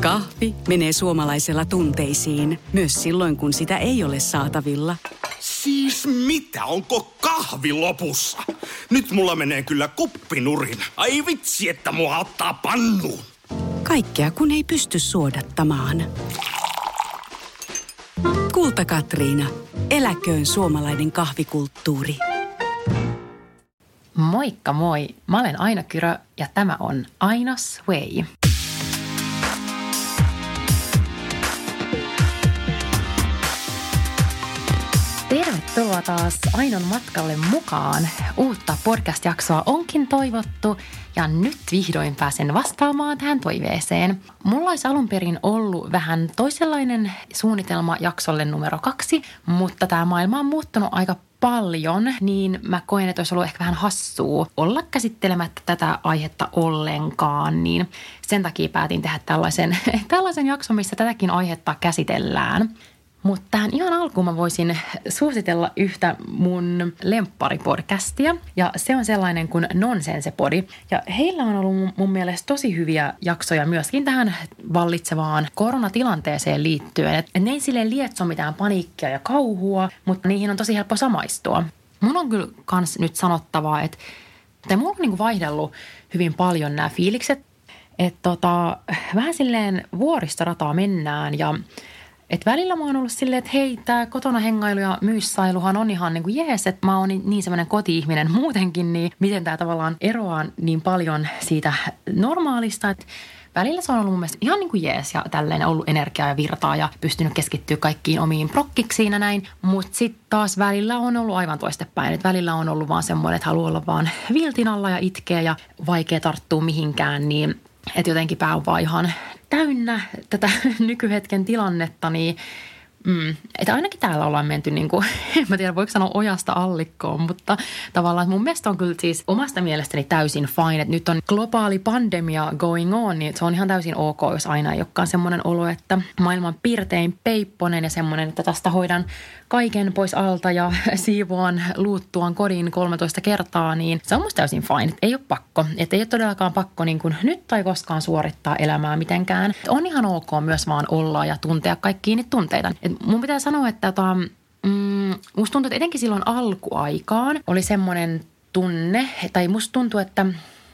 Kahvi menee suomalaisella tunteisiin, myös silloin kun sitä ei ole saatavilla. Siis mitä, onko kahvi lopussa? Nyt mulla menee kyllä kuppinurin. Ai vitsi, että mua ottaa pannuun. Kaikkea kun ei pysty suodattamaan. Kulta Katriina. Eläköön suomalainen kahvikulttuuri. Moikka moi! Mä olen Aina Kyrö ja tämä on Ainas Way. Tervetuloa taas Ainon matkalle mukaan. Uutta podcast-jaksoa onkin toivottu ja nyt vihdoin pääsen vastaamaan tähän toiveeseen. Mulla olisi alun perin ollut vähän toisenlainen suunnitelma jaksolle numero kaksi, mutta tämä maailma on muuttunut aika paljon, niin mä koen, että olisi ollut ehkä vähän hassua olla käsittelemättä tätä aihetta ollenkaan, niin sen takia päätin tehdä tällaisen, tällaisen jakson, missä tätäkin aihetta käsitellään. Mutta tähän ihan alkuun mä voisin suositella yhtä mun lempparipodcastia. Ja se on sellainen kuin Nonsensepodi. Ja heillä on ollut mun mielestä tosi hyviä jaksoja myöskin tähän vallitsevaan koronatilanteeseen liittyen. Että ne ei silleen lietso mitään paniikkia ja kauhua, mutta niihin on tosi helppo samaistua. Mun on kyllä kans nyt sanottavaa, että, että mulla on niinku vaihdellut hyvin paljon nämä fiilikset. Että tota, vähän silleen vuoristorataa mennään ja – et välillä mä oon ollut silleen, että hei, tämä kotona hengailu ja myyssailuhan on ihan niin kuin jees, että mä oon niin, semmoinen koti-ihminen muutenkin, niin miten tämä tavallaan eroaa niin paljon siitä normaalista, että välillä se on ollut mun mielestä ihan niin kuin jees ja tälleen ollut energiaa ja virtaa ja pystynyt keskittyä kaikkiin omiin prokkiksiin ja näin. Mutta sitten taas välillä on ollut aivan toistepäin. Et välillä on ollut vaan semmoinen, että haluaa olla vaan viltin alla ja itkeä ja vaikea tarttua mihinkään, niin että jotenkin pää on vaan ihan täynnä tätä nykyhetken tilannetta, niin Mm. Että ainakin täällä ollaan menty, niin kuin, en mä tiedä voiko sanoa ojasta allikkoon, mutta tavallaan mun mielestä on kyllä siis omasta mielestäni täysin fine, että nyt on globaali pandemia going on, niin se on ihan täysin ok, jos aina ei olekaan semmoinen olo, että maailman piirtein peipponen ja semmoinen, että tästä hoidan kaiken pois alta ja siivoan luuttuan kodin 13 kertaa, niin se on musta täysin fine. Ei ole pakko. Että ei ole todellakaan pakko niin kuin nyt tai koskaan suorittaa elämää mitenkään. Et on ihan ok myös vaan olla ja tuntea kaikki niitä tunteita. Et mun pitää sanoa, että tota, mm, musta tuntuu, että etenkin silloin alkuaikaan oli semmoinen tunne, tai musta tuntuu, että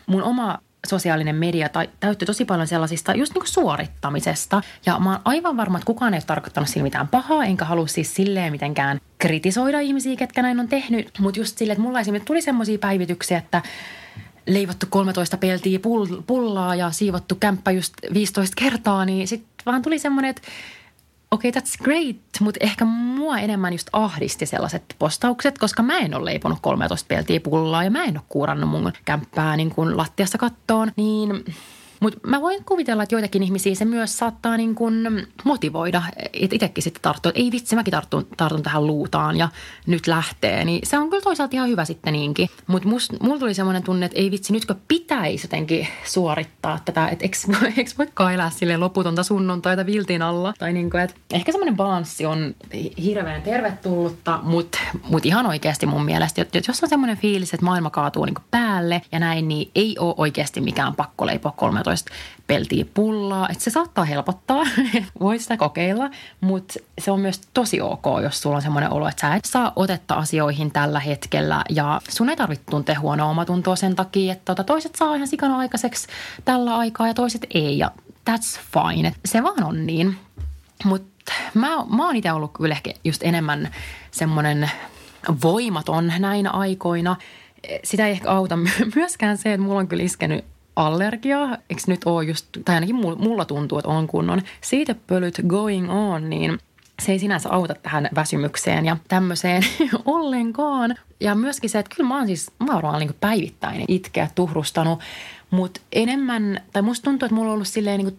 mun oma sosiaalinen media tai täytti tosi paljon sellaisista just niin kuin suorittamisesta. Ja mä oon aivan varma, että kukaan ei ole tarkoittanut sillä mitään pahaa, enkä halua siis silleen mitenkään kritisoida ihmisiä, ketkä näin on tehnyt. Mutta just silleen, että mulla esimerkiksi tuli semmoisia päivityksiä, että leivottu 13 peltiä pullaa ja siivottu kämppä just 15 kertaa, niin sitten vaan tuli semmoinen, että okei, okay, that's great, mutta ehkä mua enemmän just ahdisti sellaiset postaukset, koska mä en ole leiponut 13 peltiä pullaa ja mä en ole kuurannut mun kämppää niin kuin lattiassa kattoon, niin mutta mä voin kuvitella, että joitakin ihmisiä se myös saattaa niin kuin motivoida. Että itsekin sitten tarttuu, että ei vitsi, mäkin tartun, tartun tähän luutaan ja nyt lähtee. Niin se on kyllä toisaalta ihan hyvä sitten niinkin. Mutta mulla tuli semmoinen tunne, että ei vitsi, nytkö pitäisi jotenkin suorittaa tätä. Että eikö, eikö voi kailaa sille loputonta sunnuntaita viltin alla. Tai niin kuin, että ehkä semmoinen balanssi on hirveän tervetullutta, mutta mut ihan oikeasti mun mielestä, että jos on semmoinen fiilis, että maailma kaatuu niin päälle ja näin, niin ei ole oikeasti mikään pakko leipoa 13 tämmöistä peltiä pullaa. Että se saattaa helpottaa, voi sitä kokeilla, mutta se on myös tosi ok, jos sulla on semmoinen olo, että sä et saa otetta asioihin tällä hetkellä ja sun ei tarvitse tuntea huonoa omatuntoa sen takia, että tota, toiset saa ihan sikana aikaiseksi tällä aikaa ja toiset ei ja that's fine. Se vaan on niin. Mutta mä, mä oon itse ollut kyllä ehkä just enemmän semmoinen voimaton näinä aikoina. Sitä ei ehkä auta myöskään se, että mulla on kyllä iskenyt allergia, eikö nyt ole just, tai ainakin mulla tuntuu, että on kunnon siitepölyt going on, niin se ei sinänsä auta tähän väsymykseen ja tämmöiseen ollenkaan. Ja myöskin se, että kyllä mä oon siis, mä oon niin päivittäin itkeä, tuhrustanut, mutta enemmän, tai musta tuntuu, että mulla on ollut silleen niin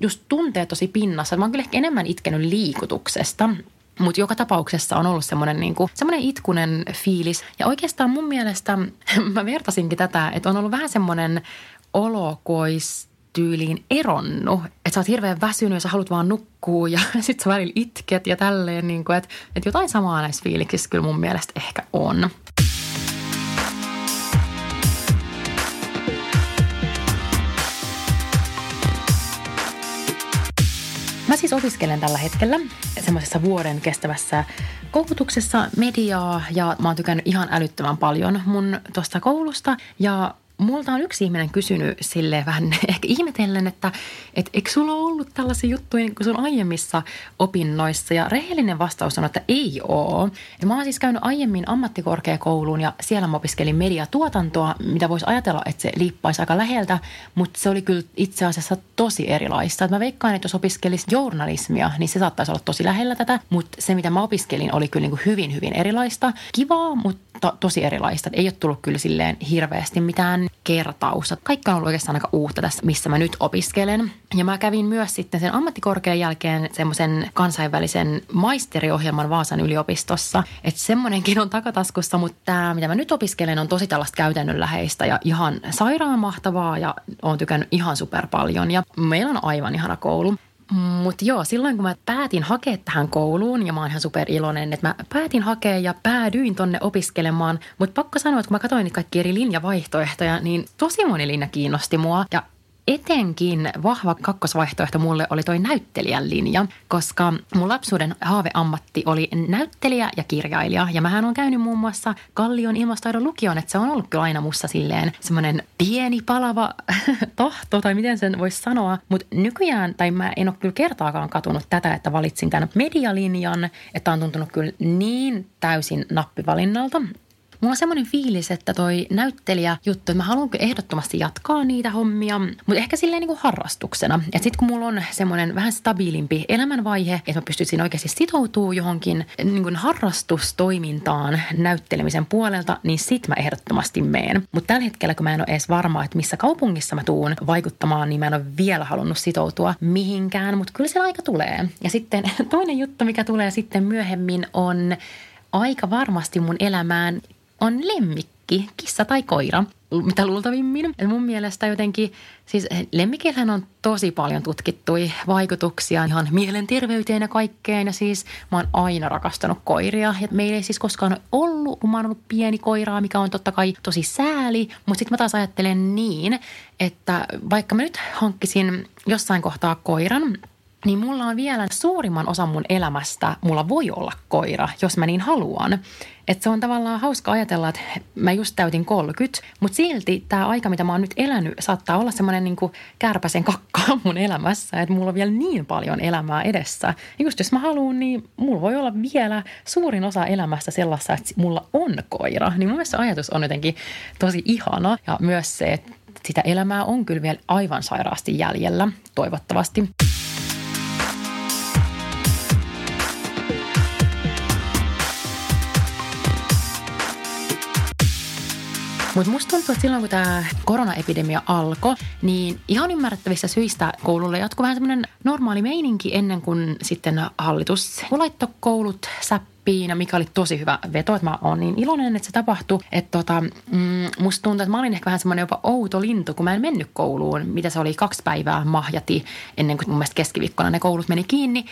just tunteet tosi pinnassa. Mä oon kyllä ehkä enemmän itkenyt liikutuksesta. Mutta joka tapauksessa on ollut semmoinen niinku, itkunen fiilis. Ja oikeastaan mun mielestä mä vertasinkin tätä, että on ollut vähän semmoinen olo, tyyliin eronnut. Että sä oot hirveän väsynyt ja sä haluat vaan nukkua ja sit sä välillä itket ja tälleen. Niin kuin, että, että jotain samaa näissä fiiliksissä kyllä mun mielestä ehkä on. Mä siis opiskelen tällä hetkellä semmoisessa vuoden kestävässä koulutuksessa mediaa ja mä oon tykännyt ihan älyttömän paljon mun tuosta koulusta ja multa on yksi ihminen kysynyt sille vähän ehkä ihmetellen, että et, eikö sulla ollut tällaisia juttuja niin kuin sun aiemmissa opinnoissa? Ja rehellinen vastaus on, että ei oo. Ja mä oon siis käynyt aiemmin ammattikorkeakouluun ja siellä mä opiskelin mediatuotantoa, mitä voisi ajatella, että se liippaisi aika läheltä, mutta se oli kyllä itse asiassa tosi erilaista. Et mä veikkaan, että jos opiskelisi journalismia, niin se saattaisi olla tosi lähellä tätä, mutta se mitä mä opiskelin oli kyllä niin kuin hyvin, hyvin erilaista. Kivaa, mutta tosi erilaista. Ei ole tullut kyllä silleen hirveästi mitään kertaus. Kaikki on ollut oikeastaan aika uutta tässä, missä mä nyt opiskelen. Ja mä kävin myös sitten sen ammattikorkean jälkeen semmoisen kansainvälisen maisteriohjelman Vaasan yliopistossa. Että semmoinenkin on takataskussa, mutta tämä, mitä mä nyt opiskelen, on tosi tällaista käytännönläheistä ja ihan sairaan mahtavaa ja on tykännyt ihan super paljon. Ja meillä on aivan ihana koulu. Mutta joo, silloin kun mä päätin hakea tähän kouluun, ja mä oon ihan super iloinen, että mä päätin hakea ja päädyin tonne opiskelemaan. Mutta pakko sanoa, että kun mä katsoin niitä kaikki eri linjavaihtoehtoja, niin tosi moni linja kiinnosti mua. Ja etenkin vahva kakkosvaihtoehto mulle oli toi näyttelijän linja, koska mun lapsuuden haaveammatti oli näyttelijä ja kirjailija. Ja mähän on käynyt muun muassa Kallion ilmastoidon lukion, että se on ollut kyllä aina mussa silleen semmoinen pieni palava tahto, tai miten sen voisi sanoa. Mutta nykyään, tai mä en ole kyllä kertaakaan katunut tätä, että valitsin tämän medialinjan, että on tuntunut kyllä niin täysin nappivalinnalta. Mulla on semmoinen fiilis, että toi näyttelijä juttu, että mä haluan ehdottomasti jatkaa niitä hommia, mutta ehkä silleen niin kuin harrastuksena. Että sitten kun mulla on semmoinen vähän stabiilimpi elämänvaihe, että mä pystyisin oikeasti sitoutumaan johonkin niin kuin harrastustoimintaan näyttelemisen puolelta, niin sit mä ehdottomasti meen. Mutta tällä hetkellä, kun mä en ole edes varma, että missä kaupungissa mä tuun vaikuttamaan, niin mä en ole vielä halunnut sitoutua mihinkään, mutta kyllä se aika tulee. Ja sitten toinen juttu, mikä tulee sitten myöhemmin, on aika varmasti mun elämään on lemmikki, kissa tai koira, mitä luultavimmin. Mun mielestä jotenkin, siis lemmikillähän on tosi paljon tutkittuja vaikutuksia ihan mielenterveyteen ja kaikkeen. Ja siis mä oon aina rakastanut koiria. Ja meillä ei siis koskaan ole ollut, kun mä oon ollut pieni koiraa, mikä on totta kai tosi sääli. Mutta sitten mä taas ajattelen niin, että vaikka mä nyt hankkisin jossain kohtaa koiran, niin mulla on vielä suurimman osan mun elämästä, mulla voi olla koira, jos mä niin haluan. Että se on tavallaan hauska ajatella, että mä just täytin 30, mutta silti tämä aika, mitä mä oon nyt elänyt, saattaa olla semmoinen niin kärpäsen kakka mun elämässä, että mulla on vielä niin paljon elämää edessä. Ja just jos mä haluan, niin mulla voi olla vielä suurin osa elämästä sellaista, että mulla on koira. Niin mun mielestä ajatus on jotenkin tosi ihana ja myös se, että sitä elämää on kyllä vielä aivan sairaasti jäljellä, toivottavasti. Mutta musta tuntuu, että silloin kun tämä koronaepidemia alkoi, niin ihan ymmärrettävissä syistä koululle jatkui vähän semmoinen normaali meininki ennen kuin sitten hallitus laittoi koulut säppiin, mikä oli tosi hyvä veto, että mä oon niin iloinen, että se tapahtui. Että tota, mm, musta tuntuu, että mä olin ehkä vähän semmoinen jopa outo lintu, kun mä en mennyt kouluun, mitä se oli kaksi päivää mahjati ennen kuin mun mielestä keskiviikkona ne koulut meni kiinni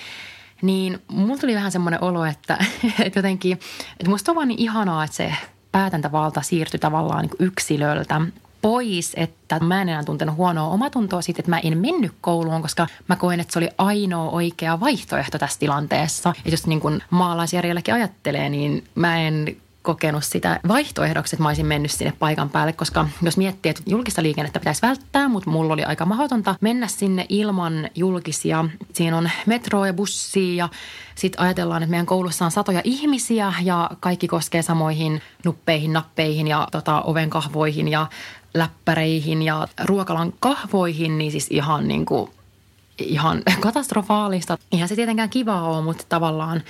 niin mulla tuli vähän semmoinen olo, että, että jotenkin, että musta on vaan niin ihanaa, että se päätäntävalta siirtyi tavallaan niin yksilöltä pois, että mä en enää tuntenut huonoa omatuntoa siitä, että mä en mennyt kouluun, koska mä koen, että se oli ainoa oikea vaihtoehto tässä tilanteessa. Ja jos niin kuin maalaisjärjelläkin ajattelee, niin mä en kokenut sitä vaihtoehdoksi, että mä olisin mennyt sinne paikan päälle, koska jos miettii, että julkista liikennettä pitäisi välttää, mutta mulla oli aika mahdotonta mennä sinne ilman julkisia. Siinä on metro ja bussi ja sitten ajatellaan, että meidän koulussa on satoja ihmisiä ja kaikki koskee samoihin nuppeihin, nappeihin ja tota, oven kahvoihin ja läppäreihin ja ruokalan kahvoihin, niin siis ihan niin kuin ihan katastrofaalista. Ihan se tietenkään kivaa ole, mutta tavallaan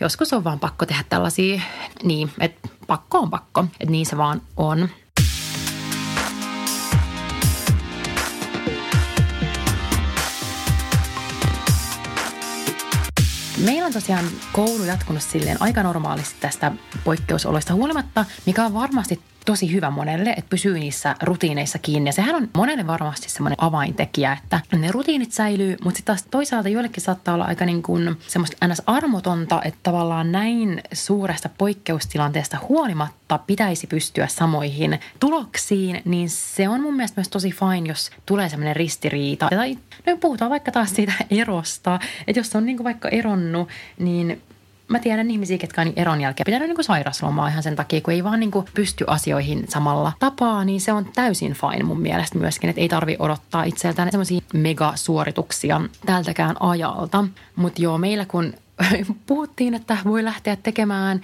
joskus on vaan pakko tehdä tällaisia, niin, että pakko on pakko, että niin se vaan on. Meillä on tosiaan koulu jatkunut silleen aika normaalisti tästä poikkeusoloista huolimatta, mikä on varmasti tosi hyvä monelle, että pysyy niissä rutiineissa kiinni. Ja sehän on monelle varmasti semmoinen avaintekijä, että ne rutiinit säilyy, mutta sitten taas toisaalta joillekin saattaa olla aika niin kuin semmoista ns. armotonta, että tavallaan näin suuresta poikkeustilanteesta huolimatta pitäisi pystyä samoihin tuloksiin, niin se on mun mielestä myös tosi fine, jos tulee semmoinen ristiriita. Tai no puhutaan vaikka taas siitä erosta, että jos on niin kuin vaikka eronnut, niin mä tiedän ihmisiä, ketkä on eron jälkeen pitänyt niin sairaslomaa ihan sen takia, kun ei vaan niin kuin pysty asioihin samalla tapaa, niin se on täysin fine mun mielestä myöskin, että ei tarvi odottaa itseltään semmoisia megasuorituksia tältäkään ajalta. Mutta joo, meillä kun puhuttiin, että voi lähteä tekemään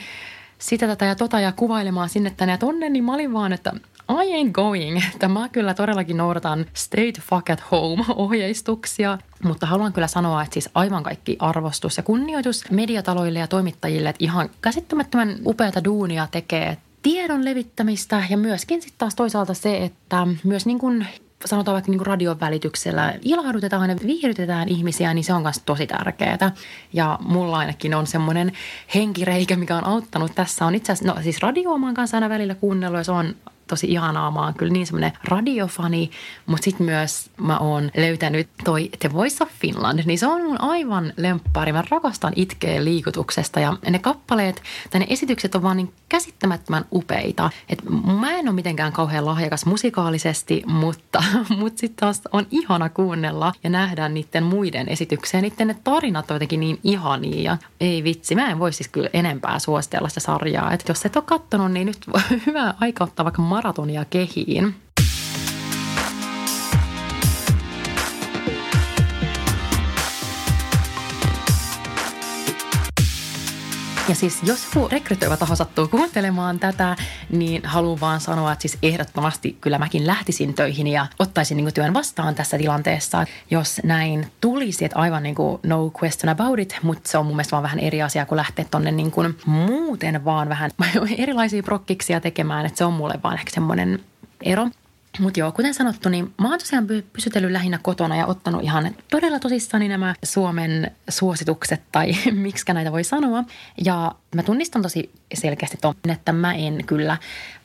sitä tätä ja tota ja kuvailemaan sinne tänne ja tonne, niin mä olin vaan, että I ain't going. Tämä kyllä todellakin noudatan stay the fuck at home ohjeistuksia. Mutta haluan kyllä sanoa, että siis aivan kaikki arvostus ja kunnioitus mediataloille ja toimittajille, että ihan käsittämättömän upeata duunia tekee tiedon levittämistä ja myöskin sitten taas toisaalta se, että myös niin kuin sanotaan vaikka niin radion välityksellä ilahdutetaan ja viihdytetään ihmisiä, niin se on myös tosi tärkeää. Ja mulla ainakin on semmoinen henkireikä, mikä on auttanut tässä. On itse asiassa, no siis radio kanssa aina välillä kuunnellut ja se on tosi ihanaa. Mä oon kyllä niin semmoinen radiofani, mutta sitten myös mä oon löytänyt toi The Voice of Finland, niin se on mun aivan lemppari. Mä rakastan itkeä liikutuksesta ja ne kappaleet tai ne esitykset on vaan niin käsittämättömän upeita. Et mä en ole mitenkään kauhean lahjakas musikaalisesti, mutta, mutta sitten taas on ihana kuunnella ja nähdä niiden muiden esityksiä. Niiden ne tarinat on jotenkin niin ihania ja ei vitsi, mä en voi siis kyllä enempää suositella sitä sarjaa. Et jos et ole kattonut, niin nyt hyvä aika ottaa vaikka maratonia kehiin. Ja siis jos joku rekrytoiva taho sattuu kuuntelemaan tätä, niin haluan vaan sanoa, että siis ehdottomasti kyllä mäkin lähtisin töihin ja ottaisin niin työn vastaan tässä tilanteessa, jos näin tulisi, että aivan niin kuin no question about it, mutta se on mun mielestä vaan vähän eri asia kuin lähteä tonne niin kuin muuten vaan vähän erilaisia prokkiksia tekemään, että se on mulle vaan ehkä semmoinen ero. Mutta joo, kuten sanottu, niin mä oon tosiaan pysytellyt lähinnä kotona ja ottanut ihan todella tosissani nämä Suomen suositukset tai miksi näitä voi sanoa. Ja mä tunnistan tosi selkeästi ton, että mä en kyllä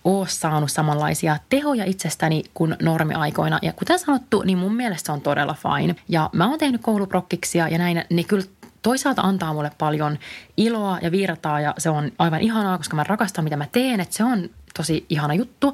ole saanut samanlaisia tehoja itsestäni kuin normiaikoina. Ja kuten sanottu, niin mun mielestä se on todella fine. Ja mä oon tehnyt kouluprokkiksia ja näin, ne kyllä toisaalta antaa mulle paljon iloa ja virtaa ja se on aivan ihanaa, koska mä rakastan mitä mä teen, että se on tosi ihana juttu,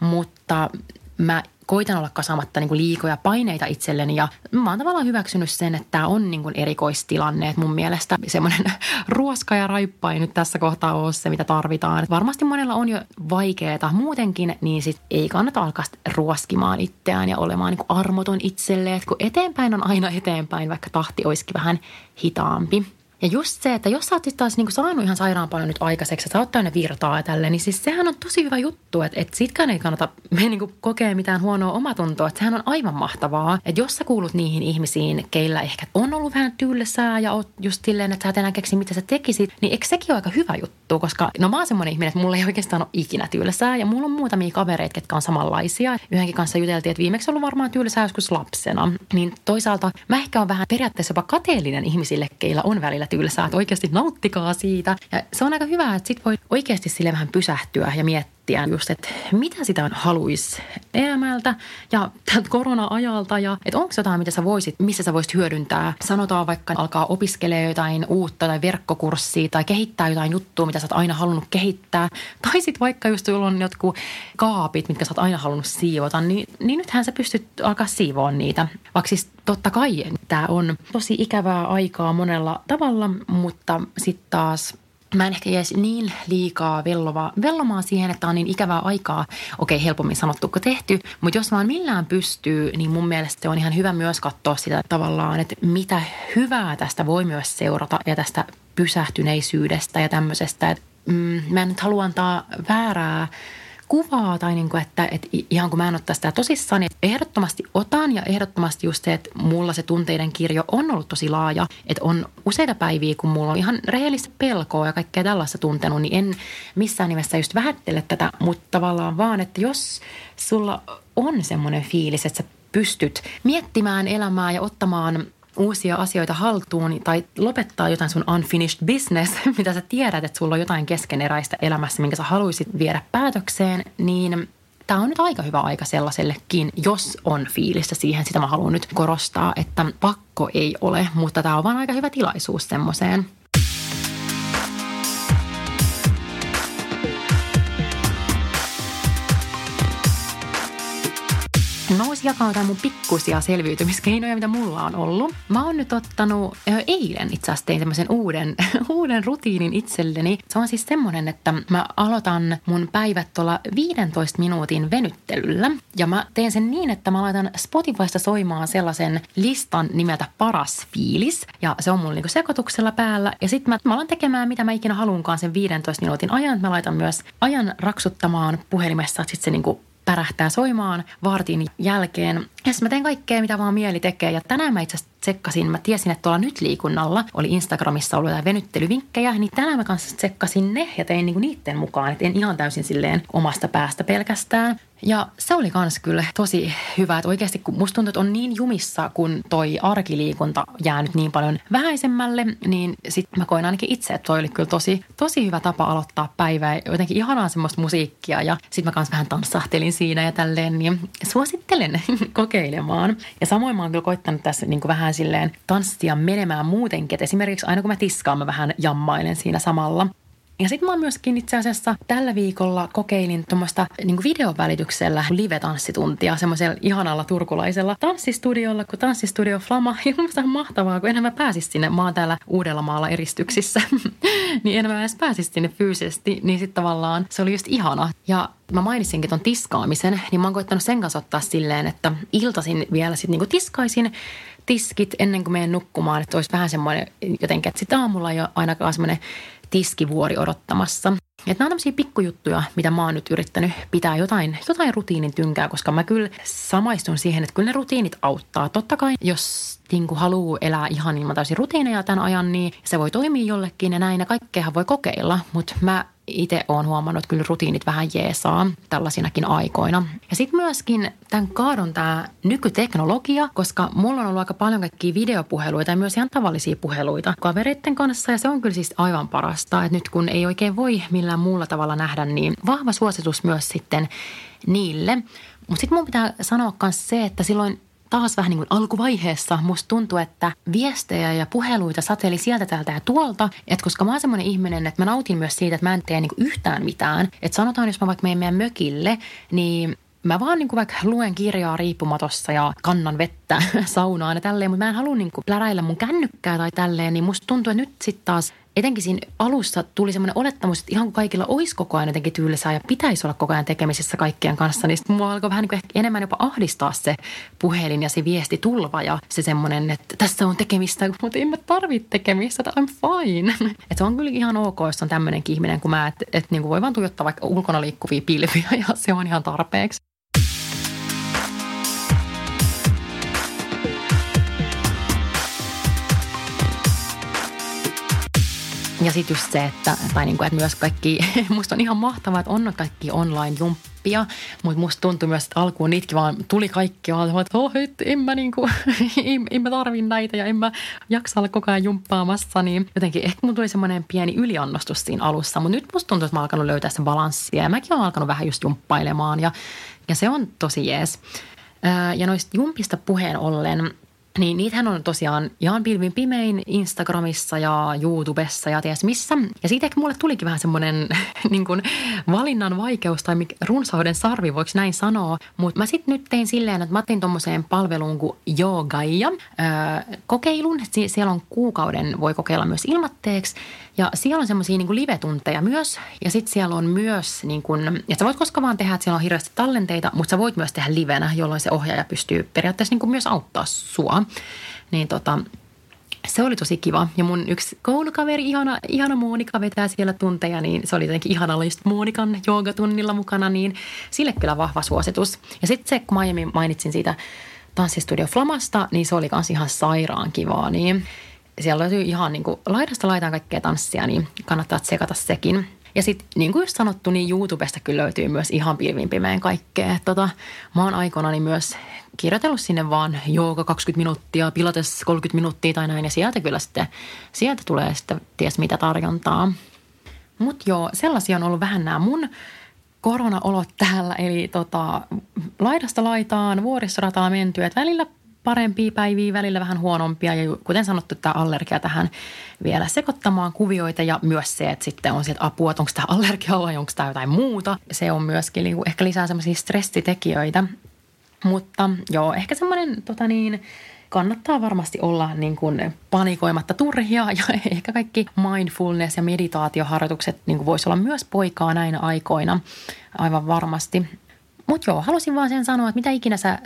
mutta mä koitan olla kasamatta niin kuin liikoja paineita itselleni ja mä oon tavallaan hyväksynyt sen, että tämä on niin kuin erikoistilanne. Että mun mielestä semmoinen ruoska ja raippa ei nyt tässä kohtaa ole se, mitä tarvitaan. Et varmasti monella on jo vaikeaa muutenkin, niin sit ei kannata alkaa ruoskimaan itseään ja olemaan niin kuin armoton itselleen, kun eteenpäin on aina eteenpäin, vaikka tahti olisikin vähän hitaampi. Ja just se, että jos sä oot taas niin saanut ihan sairaan paljon nyt aikaiseksi, sä oot täynnä virtaa ja tälleen, niin siis sehän on tosi hyvä juttu, että, että sitkään ei kannata me niin kokea mitään huonoa omatuntoa, että sehän on aivan mahtavaa. Että jos sä kuulut niihin ihmisiin, keillä ehkä on ollut vähän tylsää ja oot just silleen, että sä et enää keksi, mitä sä tekisit, niin eikö sekin ole aika hyvä juttu, koska no mä oon semmoinen ihminen, että mulla ei oikeastaan ole ikinä tylsää ja mulla on muutamia kavereita, jotka on samanlaisia. Yhdenkin kanssa juteltiin, että viimeksi ollut varmaan tylsää joskus lapsena. Niin toisaalta mä ehkä on vähän periaatteessa jopa kateellinen ihmisille, keillä on välillä tylsää, että oikeasti nauttikaa siitä. Ja se on aika hyvä, että sit voi oikeasti sille vähän pysähtyä ja miettiä just, että mitä sitä haluaisi elämältä ja tältä korona-ajalta ja että onko jotain, mitä sä voisit, missä sä voisit hyödyntää. Sanotaan vaikka alkaa opiskelemaan jotain uutta tai verkkokurssia tai kehittää jotain juttua, mitä sä oot aina halunnut kehittää. Tai sitten vaikka just sulla on jotkut kaapit, mitkä sä oot aina halunnut siivota, niin, niin nythän sä pystyt alkaa siivoa niitä. Vaikka siis totta kai tämä on tosi ikävää aikaa monella tavalla, mutta sitten taas mä en ehkä jäisi niin liikaa vellova, vellomaan siihen, että on niin ikävää aikaa. Okei, helpommin sanottu kuin tehty, mutta jos vaan millään pystyy, niin mun mielestä se on ihan hyvä myös katsoa sitä tavallaan, että mitä hyvää tästä voi myös seurata ja tästä pysähtyneisyydestä ja tämmöisestä. Että, mm, mä en nyt halua antaa väärää kuvaa tai niin kuin, että, että ihan kun mä en ottaa sitä tosissaan, niin ehdottomasti otan ja ehdottomasti just se, että mulla se tunteiden kirjo on ollut tosi laaja, että on useita päiviä, kun mulla on ihan rehellistä pelkoa ja kaikkea tällaista tuntenut, niin en missään nimessä just vähättele tätä, mutta tavallaan vaan, että jos sulla on semmoinen fiilis, että sä pystyt miettimään elämää ja ottamaan uusia asioita haltuun tai lopettaa jotain sun unfinished business, mitä sä tiedät, että sulla on jotain keskeneräistä elämässä, minkä sä haluaisit viedä päätökseen, niin tämä on nyt aika hyvä aika sellaisellekin, jos on fiilistä siihen. Sitä mä haluan nyt korostaa, että pakko ei ole, mutta tämä on vaan aika hyvä tilaisuus semmoiseen. Mä voisin jakaa jotain mun pikkusia selviytymiskeinoja, mitä mulla on ollut. Mä oon nyt ottanut, eilen itse asiassa tein tämmöisen uuden, uuden rutiinin itselleni. Se on siis semmoinen, että mä aloitan mun päivät tuolla 15 minuutin venyttelyllä. Ja mä teen sen niin, että mä laitan Spotifysta soimaan sellaisen listan nimeltä Paras fiilis. Ja se on mulla niinku sekoituksella päällä. Ja sitten mä, mä alan tekemään, mitä mä ikinä haluankaan sen 15 minuutin ajan. Mä laitan myös ajan raksuttamaan puhelimessa, että sitten se niinku pärähtää soimaan vartin jälkeen. Ja mä teen kaikkea, mitä vaan mieli tekee. Ja tänään mä itse asiassa tsekkasin, mä tiesin, että tuolla nyt liikunnalla oli Instagramissa ollut jotain venyttelyvinkkejä, niin tänään mä kanssa tsekkasin ne ja tein niinku niiden mukaan, että en ihan täysin silleen omasta päästä pelkästään. Ja se oli kans kyllä tosi hyvä, että oikeasti kun musta tuntuu, että on niin jumissa, kun toi arkiliikunta jäänyt niin paljon vähäisemmälle, niin sitten mä koin ainakin itse, että toi oli kyllä tosi, tosi hyvä tapa aloittaa päivää. Jotenkin ihanaa semmoista musiikkia ja sitten mä kans vähän tanssahtelin siinä ja tälleen, niin suosittelen kokeilemaan. Ja samoin mä oon kyllä koittanut tässä niin kuin vähän silleen tanssia menemään muutenkin, että esimerkiksi aina kun mä tiskaan, mä vähän jammailen siinä samalla. Ja sitten mä myöskin itse asiassa tällä viikolla kokeilin tuommoista niin videovälityksellä live-tanssituntia semmoisella ihanalla turkulaisella tanssistudiolla, kun tanssistudio Flama. Ja mun on mahtavaa, kun enää mä pääsis sinne. Mä oon täällä Uudellamaalla eristyksissä. niin enää mä edes pääsis sinne fyysisesti. Niin sitten tavallaan se oli just ihana. Ja mä mainitsinkin ton tiskaamisen, niin mä oon koittanut sen kanssa ottaa silleen, että iltasin vielä sitten niinku tiskaisin tiskit ennen kuin menen nukkumaan, että olisi vähän semmoinen jotenkin, että sitä aamulla ei ole ainakaan semmoinen tiskivuori odottamassa. Että nämä on tämmöisiä pikkujuttuja, mitä mä oon nyt yrittänyt pitää jotain, jotain rutiinin tynkää, koska mä kyllä samaistun siihen, että kyllä ne rutiinit auttaa. Totta kai, jos niin haluaa elää ihan ilman täysin rutiineja tämän ajan, niin se voi toimia jollekin ja näin ja kaikkea voi kokeilla. Mutta mä itse olen huomannut, että kyllä rutiinit vähän jeesaa tällaisinakin aikoina. Ja sitten myöskin tämän kaadon tämä nykyteknologia, koska mulla on ollut aika paljon kaikkia videopuheluita ja myös ihan tavallisia puheluita kavereiden kanssa. Ja se on kyllä siis aivan parasta, että nyt kun ei oikein voi millään muulla tavalla nähdä, niin vahva suositus myös sitten niille. Mutta sitten mun pitää sanoa myös se, että silloin taas vähän niin kuin alkuvaiheessa musta tuntui, että viestejä ja puheluita sateli sieltä täältä ja tuolta. Että koska mä oon semmoinen ihminen, että mä nautin myös siitä, että mä en tee niin kuin yhtään mitään. Että sanotaan, jos mä vaikka menen meidän mökille, niin mä vaan niin kuin vaikka luen kirjaa riippumatossa ja kannan vettä saunaan ja tälleen, mutta mä en halua niin kuin pläräillä mun kännykkää tai tälleen, niin musta tuntuu, että nyt sitten taas – etenkin siinä alussa tuli semmoinen olettamus, että ihan kaikilla olisi koko ajan jotenkin tyylisää ja pitäisi olla koko ajan tekemisissä kaikkien kanssa, niin mua alkoi vähän niin kuin enemmän jopa ahdistaa se puhelin ja se viesti tulva ja se semmoinen, että tässä on tekemistä, mutta en mä tarvitse tekemistä, että I'm fine. Että se on kyllä ihan ok, jos on tämmöinenkin ihminen kuin mä, että, että niin kuin voi vaan tuijottaa vaikka ulkona liikkuvia pilviä ja se on ihan tarpeeksi. Ja sitten just se, että, tai niin kuin, että myös kaikki, musta on ihan mahtavaa, että on kaikki online-jumppia, mutta musta tuntui myös, että alkuun niitäkin vaan tuli kaikki vaan, että oh, et, en mä niinku, en mä tarvi näitä ja en mä jaksa olla koko ajan jumppaamassa, niin jotenkin ehkä mun tuli semmoinen pieni yliannostus siinä alussa, mutta nyt musta tuntuu, että mä oon alkanut löytää sen balanssia ja mäkin oon alkanut vähän just jumppailemaan ja, ja se on tosi jees. Ja noista jumpista puheen ollen, niin niitähän on tosiaan ihan pilvin pimein Instagramissa ja YouTubessa ja ties missä. Ja siitä ehkä mulle tulikin vähän semmoinen niin kuin valinnan vaikeus tai runsauden sarvi, voiko näin sanoa. Mutta mä sitten nyt tein silleen, että mä tein tommoseen palveluun kuin Yogaia öö, kokeilun. Sie- siellä on kuukauden, voi kokeilla myös ilmatteeksi. Ja siellä on semmoisia niin live-tunteja myös. Ja sitten siellä on myös, niin kuin, että sä voit koska vaan tehdä, että siellä on hirveästi tallenteita, mutta sä voit myös tehdä livenä, jolloin se ohjaaja pystyy periaatteessa niin kuin myös auttaa sua. Niin tota, se oli tosi kiva. Ja mun yksi koulukaveri, ihana, ihana Monika vetää siellä tunteja, niin se oli jotenkin ihana just Monikan joogatunnilla mukana, niin sille kyllä vahva suositus. Ja sitten se, kun mä aiemmin mainitsin siitä tanssistudio Flamasta, niin se oli kans ihan sairaan kivaa. Niin siellä löytyy ihan niin kuin laidasta laitaan kaikkea tanssia, niin kannattaa tsekata sekin. Ja sitten niin kuin just sanottu, niin YouTubesta kyllä löytyy myös ihan pilvin pimeän kaikkea. Tota, mä oon aikoinani myös kirjoitellut sinne vaan jooga 20 minuuttia, pilates 30 minuuttia tai näin. Ja sieltä kyllä sitten, sieltä tulee sitten ties mitä tarjontaa. Mutta joo, sellaisia on ollut vähän nämä mun koronaolot täällä. Eli tota, laidasta laitaan, vuoristorataa menty, että välillä parempia päiviä, välillä vähän huonompia. Ja kuten sanottu, tämä allergia tähän vielä sekoittamaan kuvioita ja myös se, että sitten on sieltä apua, että onko tämä allergia vai onko tämä jotain muuta. Se on myöskin niin ehkä lisää semmoisia stressitekijöitä. Mutta joo, ehkä semmoinen tota niin, kannattaa varmasti olla niin kuin panikoimatta turhia ja ehkä kaikki mindfulness- ja meditaatioharjoitukset niin kuin voisi olla myös poikaa näinä aikoina aivan varmasti. Mutta joo, halusin vaan sen sanoa, että mitä ikinä sä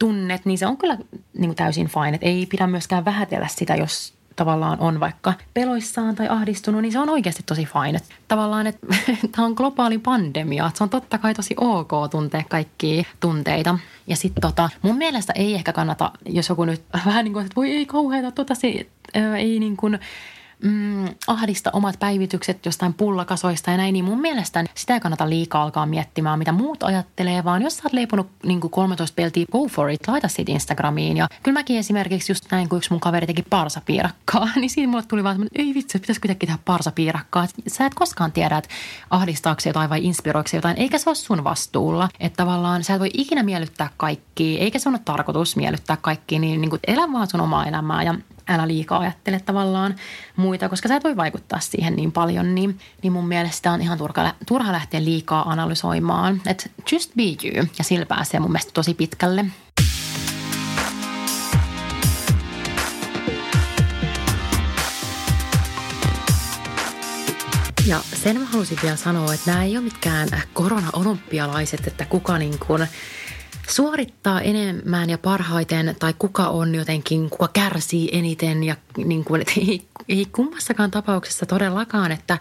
tunnet, niin se on kyllä niin kuin täysin fine. Et ei pidä myöskään vähätellä sitä, jos tavallaan on vaikka peloissaan tai ahdistunut, niin se on oikeasti tosi fine. Et tavallaan, että tämä on globaali pandemia, että se on totta kai tosi ok tuntea kaikkia tunteita. Ja sitten tota, mun mielestä ei ehkä kannata, jos joku nyt vähän niin kuin, että voi ei kauheata, tota se, ei niin kuin, mm, ahdista omat päivitykset jostain pullakasoista ja näin, niin mun mielestä sitä ei kannata liikaa alkaa miettimään, mitä muut ajattelee, vaan jos sä oot leiponut niin 13 peltiä, go for it, laita siitä Instagramiin. Ja kyllä mäkin esimerkiksi just näin, kun yksi mun kaveri teki parsapiirakkaa, niin siinä mulle tuli vaan semmoinen, ei vitsi, pitäisikö kuitenkin tehdä parsapiirakkaa. Sä et koskaan tiedä, että ahdistaako jotain vai inspiroiko jotain, eikä se ole sun vastuulla. Että tavallaan sä et voi ikinä miellyttää kaikki, eikä se ole tarkoitus miellyttää kaikki, niin, niin kuin elä vaan sun omaa elämää ja älä liikaa ajattele tavallaan muita, koska sä et voi vaikuttaa siihen niin paljon, niin, niin mun mielestä on ihan turha, turha lähteä liikaa analysoimaan. Että just be you, ja sillä pääsee mun mielestä tosi pitkälle. Ja sen mä halusin vielä sanoa, että nämä ei ole mitkään korona-olympialaiset, että kuka niin kuin – suorittaa enemmän ja parhaiten tai kuka on jotenkin, kuka kärsii eniten ja niin kuin, että ei, ei kummassakaan tapauksessa todellakaan, että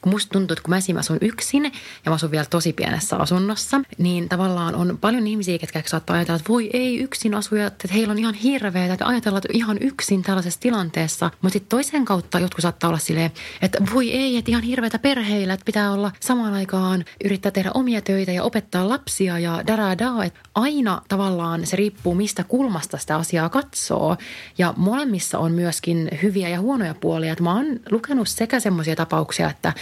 kun musta tuntuu, että kun mä esim. asun yksin ja mä asun vielä tosi pienessä asunnossa, niin tavallaan on paljon ihmisiä, ketkä saattaa ajatella, että voi ei yksin asuja, että heillä on ihan hirveä, että ajatellaan, että ihan yksin tällaisessa tilanteessa. Mutta sitten toisen kautta jotkut saattaa olla silleen, että voi ei, että ihan hirveätä perheillä, että pitää olla samaan aikaan yrittää tehdä omia töitä ja opettaa lapsia ja daradaa. Että aina tavallaan se riippuu, mistä kulmasta sitä asiaa katsoo. Ja molemmissa on myöskin hyviä ja huonoja puolia. Että mä oon lukenut sekä semmoisia tapauksia, että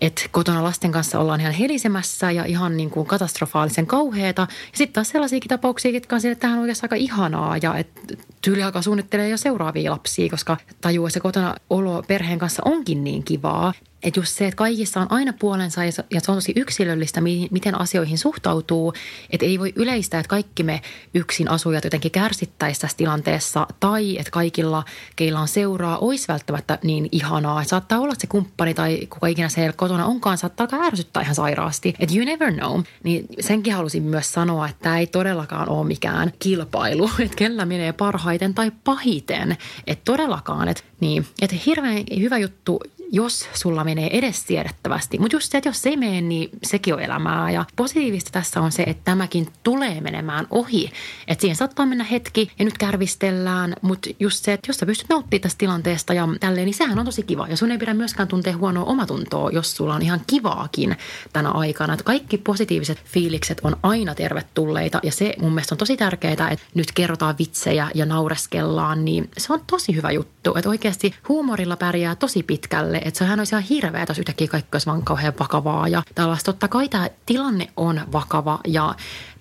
että kotona lasten kanssa ollaan ihan helisemässä ja ihan niin kuin katastrofaalisen kauheata. Ja sitten taas sellaisiakin tapauksia, jotka on sille, että tähän on oikeastaan aika ihanaa ja että tyyli alkaa suunnittelee jo seuraavia lapsia, koska tajuu, että se kotona olo perheen kanssa onkin niin kivaa. Että just se, että kaikissa on aina puolensa ja se on tosi yksilöllistä, miten asioihin suhtautuu. Että ei voi yleistää, että kaikki me yksin asujat jotenkin kärsittäisiin tässä tilanteessa. Tai että kaikilla, keillä on seuraa, olisi välttämättä niin ihanaa. Että saattaa olla, se kumppani tai kuka ikinä se kotona onkaan, saattaa alkaa ärsyttää ihan sairaasti. Että you never know. Niin senkin halusin myös sanoa, että tämä ei todellakaan ole mikään kilpailu. Että kellä menee parhaiten tai pahiten. Että todellakaan. Että niin, että hirveän hyvä juttu jos sulla menee edes siedettävästi. Mutta just se, että jos se ei mene, niin sekin on elämää. Ja positiivista tässä on se, että tämäkin tulee menemään ohi. Että siihen saattaa mennä hetki ja nyt kärvistellään, mutta just se, että jos sä pystyt nauttimaan tästä tilanteesta ja tälleen, niin sehän on tosi kiva. Ja sun ei pidä myöskään tuntea huonoa omatuntoa, jos sulla on ihan kivaakin tänä aikana. Että kaikki positiiviset fiilikset on aina tervetulleita ja se mun mielestä on tosi tärkeää, että nyt kerrotaan vitsejä ja naureskellaan, niin se on tosi hyvä juttu. Että oikeasti huumorilla pärjää tosi pitkälle että sehän olisi ihan hirveä, jos yhtäkkiä kaikki olisi vaan kauhean vakavaa ja tällaista. Totta kai tämä tilanne on vakava ja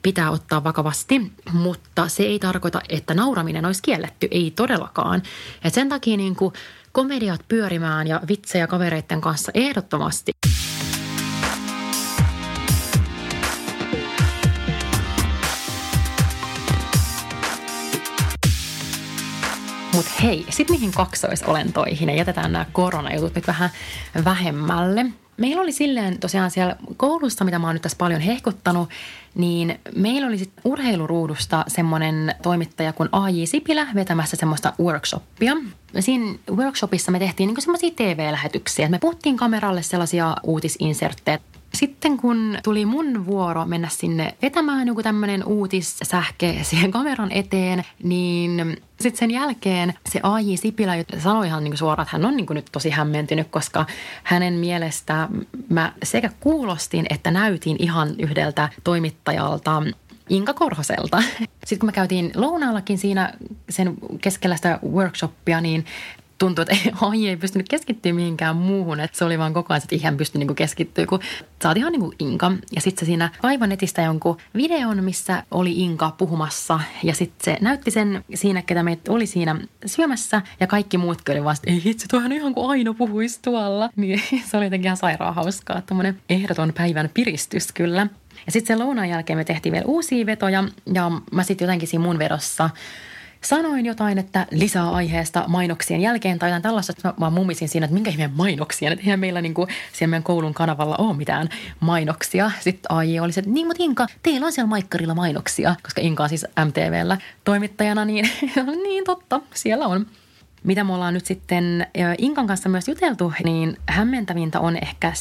pitää ottaa vakavasti, mutta se ei tarkoita, että nauraminen olisi kielletty. Ei todellakaan. Et sen takia niin kuin komediat pyörimään ja vitsejä kavereiden kanssa ehdottomasti. Mutta hei, sitten niihin kaksoisolentoihin ja jätetään nämä koronajutut nyt vähän vähemmälle. Meillä oli silleen tosiaan siellä koulussa, mitä mä oon nyt tässä paljon hehkuttanut, niin meillä oli sitten urheiluruudusta semmoinen toimittaja kuin A.J. Sipilä vetämässä semmoista workshoppia. Siinä workshopissa me tehtiin niin semmoisia TV-lähetyksiä. Me puhuttiin kameralle sellaisia uutisinserttejä, sitten kun tuli mun vuoro mennä sinne vetämään joku tämmöinen uutissähke siihen kameran eteen, niin sitten sen jälkeen se A.J. Sipilä sanoi ihan niin suoraan, että hän on niin nyt tosi hämmentynyt, koska hänen mielestä mä sekä kuulostin että näytin ihan yhdeltä toimittajalta Inka Korhoselta. Sitten kun me käytiin lounaallakin siinä sen keskellä sitä workshoppia, niin tuntui, että ei, ai, ei pystynyt keskittyä mihinkään muuhun. Että se oli vaan koko ajan, että ihan pysty niinku keskittyä, kun sä oot ihan niinku Inka. Ja sitten se siinä aivan netistä jonkun videon, missä oli Inka puhumassa. Ja sitten se näytti sen siinä, ketä meitä oli siinä syömässä. Ja kaikki muut oli että ei hitsi, tuohan ihan kuin Aino puhuisi tuolla. Niin se oli jotenkin ihan sairaan hauskaa. Tämmöinen ehdoton päivän piristys kyllä. Ja sitten sen lounaan jälkeen me tehtiin vielä uusia vetoja. Ja mä sitten jotenkin siinä mun vedossa sanoin jotain, että lisää aiheesta mainoksien jälkeen tai jotain tällaista, että mä vaan mummisin siinä, että minkä ihmeen mainoksia, että eihän meillä niinku siellä meidän koulun kanavalla ole mitään mainoksia. Sitten AI oli se, että niin, mutta Inka, teillä on siellä Maikkarilla mainoksia, koska Inka on siis MTVllä toimittajana, niin niin totta, siellä on. Mitä me ollaan nyt sitten Inkan kanssa myös juteltu, niin hämmentävintä on ehkä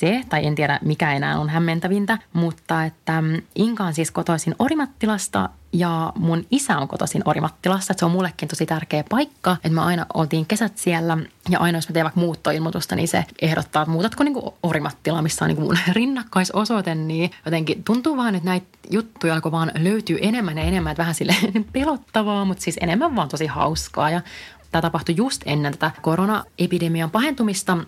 se, tai en tiedä mikä enää on hämmentävintä, mutta että mm, Inka on siis kotoisin Orimattilasta ja mun isä on kotoisin Orimattilassa. Että se on mullekin tosi tärkeä paikka, että me aina oltiin kesät siellä ja aina jos mä teen vaikka muuttoilmoitusta, niin se ehdottaa, että muutatko niin Orimattila, missä on niin mun rinnakkaisosoite, niin jotenkin tuntuu vaan, että näitä juttuja alkoi vaan löytyy enemmän ja enemmän, että vähän sille pelottavaa, mutta siis enemmän vaan tosi hauskaa ja Tämä tapahtui just ennen tätä koronaepidemian pahentumista,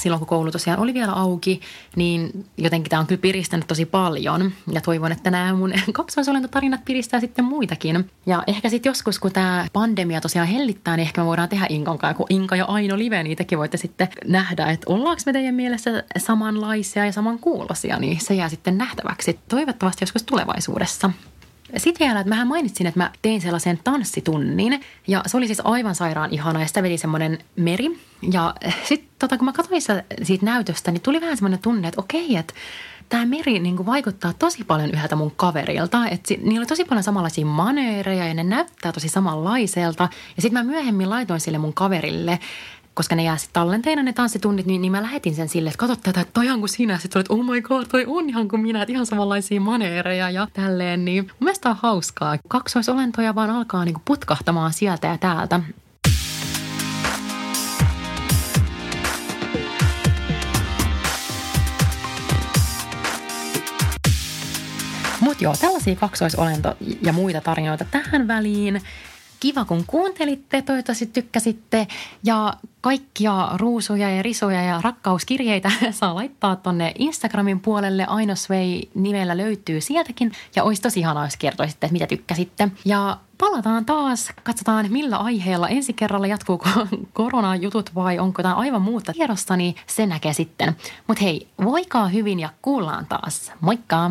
silloin kun koulu tosiaan oli vielä auki, niin jotenkin tämä on kyllä piristänyt tosi paljon. Ja toivon, että nämä mun kaksoisolentotarinat piristää sitten muitakin. Ja ehkä sitten joskus, kun tämä pandemia tosiaan hellittää, niin ehkä me voidaan tehdä Inkan kanssa, kun Inka ja Aino live, niin tekin voitte sitten nähdä, että ollaanko me teidän mielessä samanlaisia ja samankuuloisia, niin se jää sitten nähtäväksi toivottavasti joskus tulevaisuudessa. Sitten vielä, että mähän mainitsin, että mä tein sellaisen tanssitunnin ja se oli siis aivan sairaan ihana ja sitä veli semmoinen meri. Ja sitten tota, kun mä katsoin siitä näytöstä, niin tuli vähän semmoinen tunne, että okei, että tämä meri niin kuin vaikuttaa tosi paljon yhdeltä mun kaverilta. Että niillä oli tosi paljon samanlaisia maneereja ja ne näyttää tosi samanlaiselta. Ja sitten mä myöhemmin laitoin sille mun kaverille koska ne jää sitten tallenteina ne tanssitunnit, niin, niin mä lähetin sen sille, että katso tätä, että toi ihan kuin sinä. Sitten olet, oh my god, toi on ihan kuin minä, että ihan samanlaisia maneereja ja tälleen. Niin mun mielestä on hauskaa. Kaksoisolentoja vaan alkaa niinku putkahtamaan sieltä ja täältä. Mutta joo, tällaisia kaksoisolento- ja muita tarinoita tähän väliin. Kiva, kun kuuntelitte, toivottavasti tykkäsitte ja kaikkia ruusuja ja risoja ja rakkauskirjeitä saa laittaa tonne Instagramin puolelle. Ainosvei nimellä löytyy sieltäkin ja olisi tosi ihanaa, jos kertoisitte, mitä tykkäsitte. Ja palataan taas, katsotaan millä aiheella ensi kerralla jatkuuko koronajutut vai onko jotain aivan muuta tiedosta, niin se näkee sitten. Mutta hei, voikaa hyvin ja kuullaan taas. Moikka!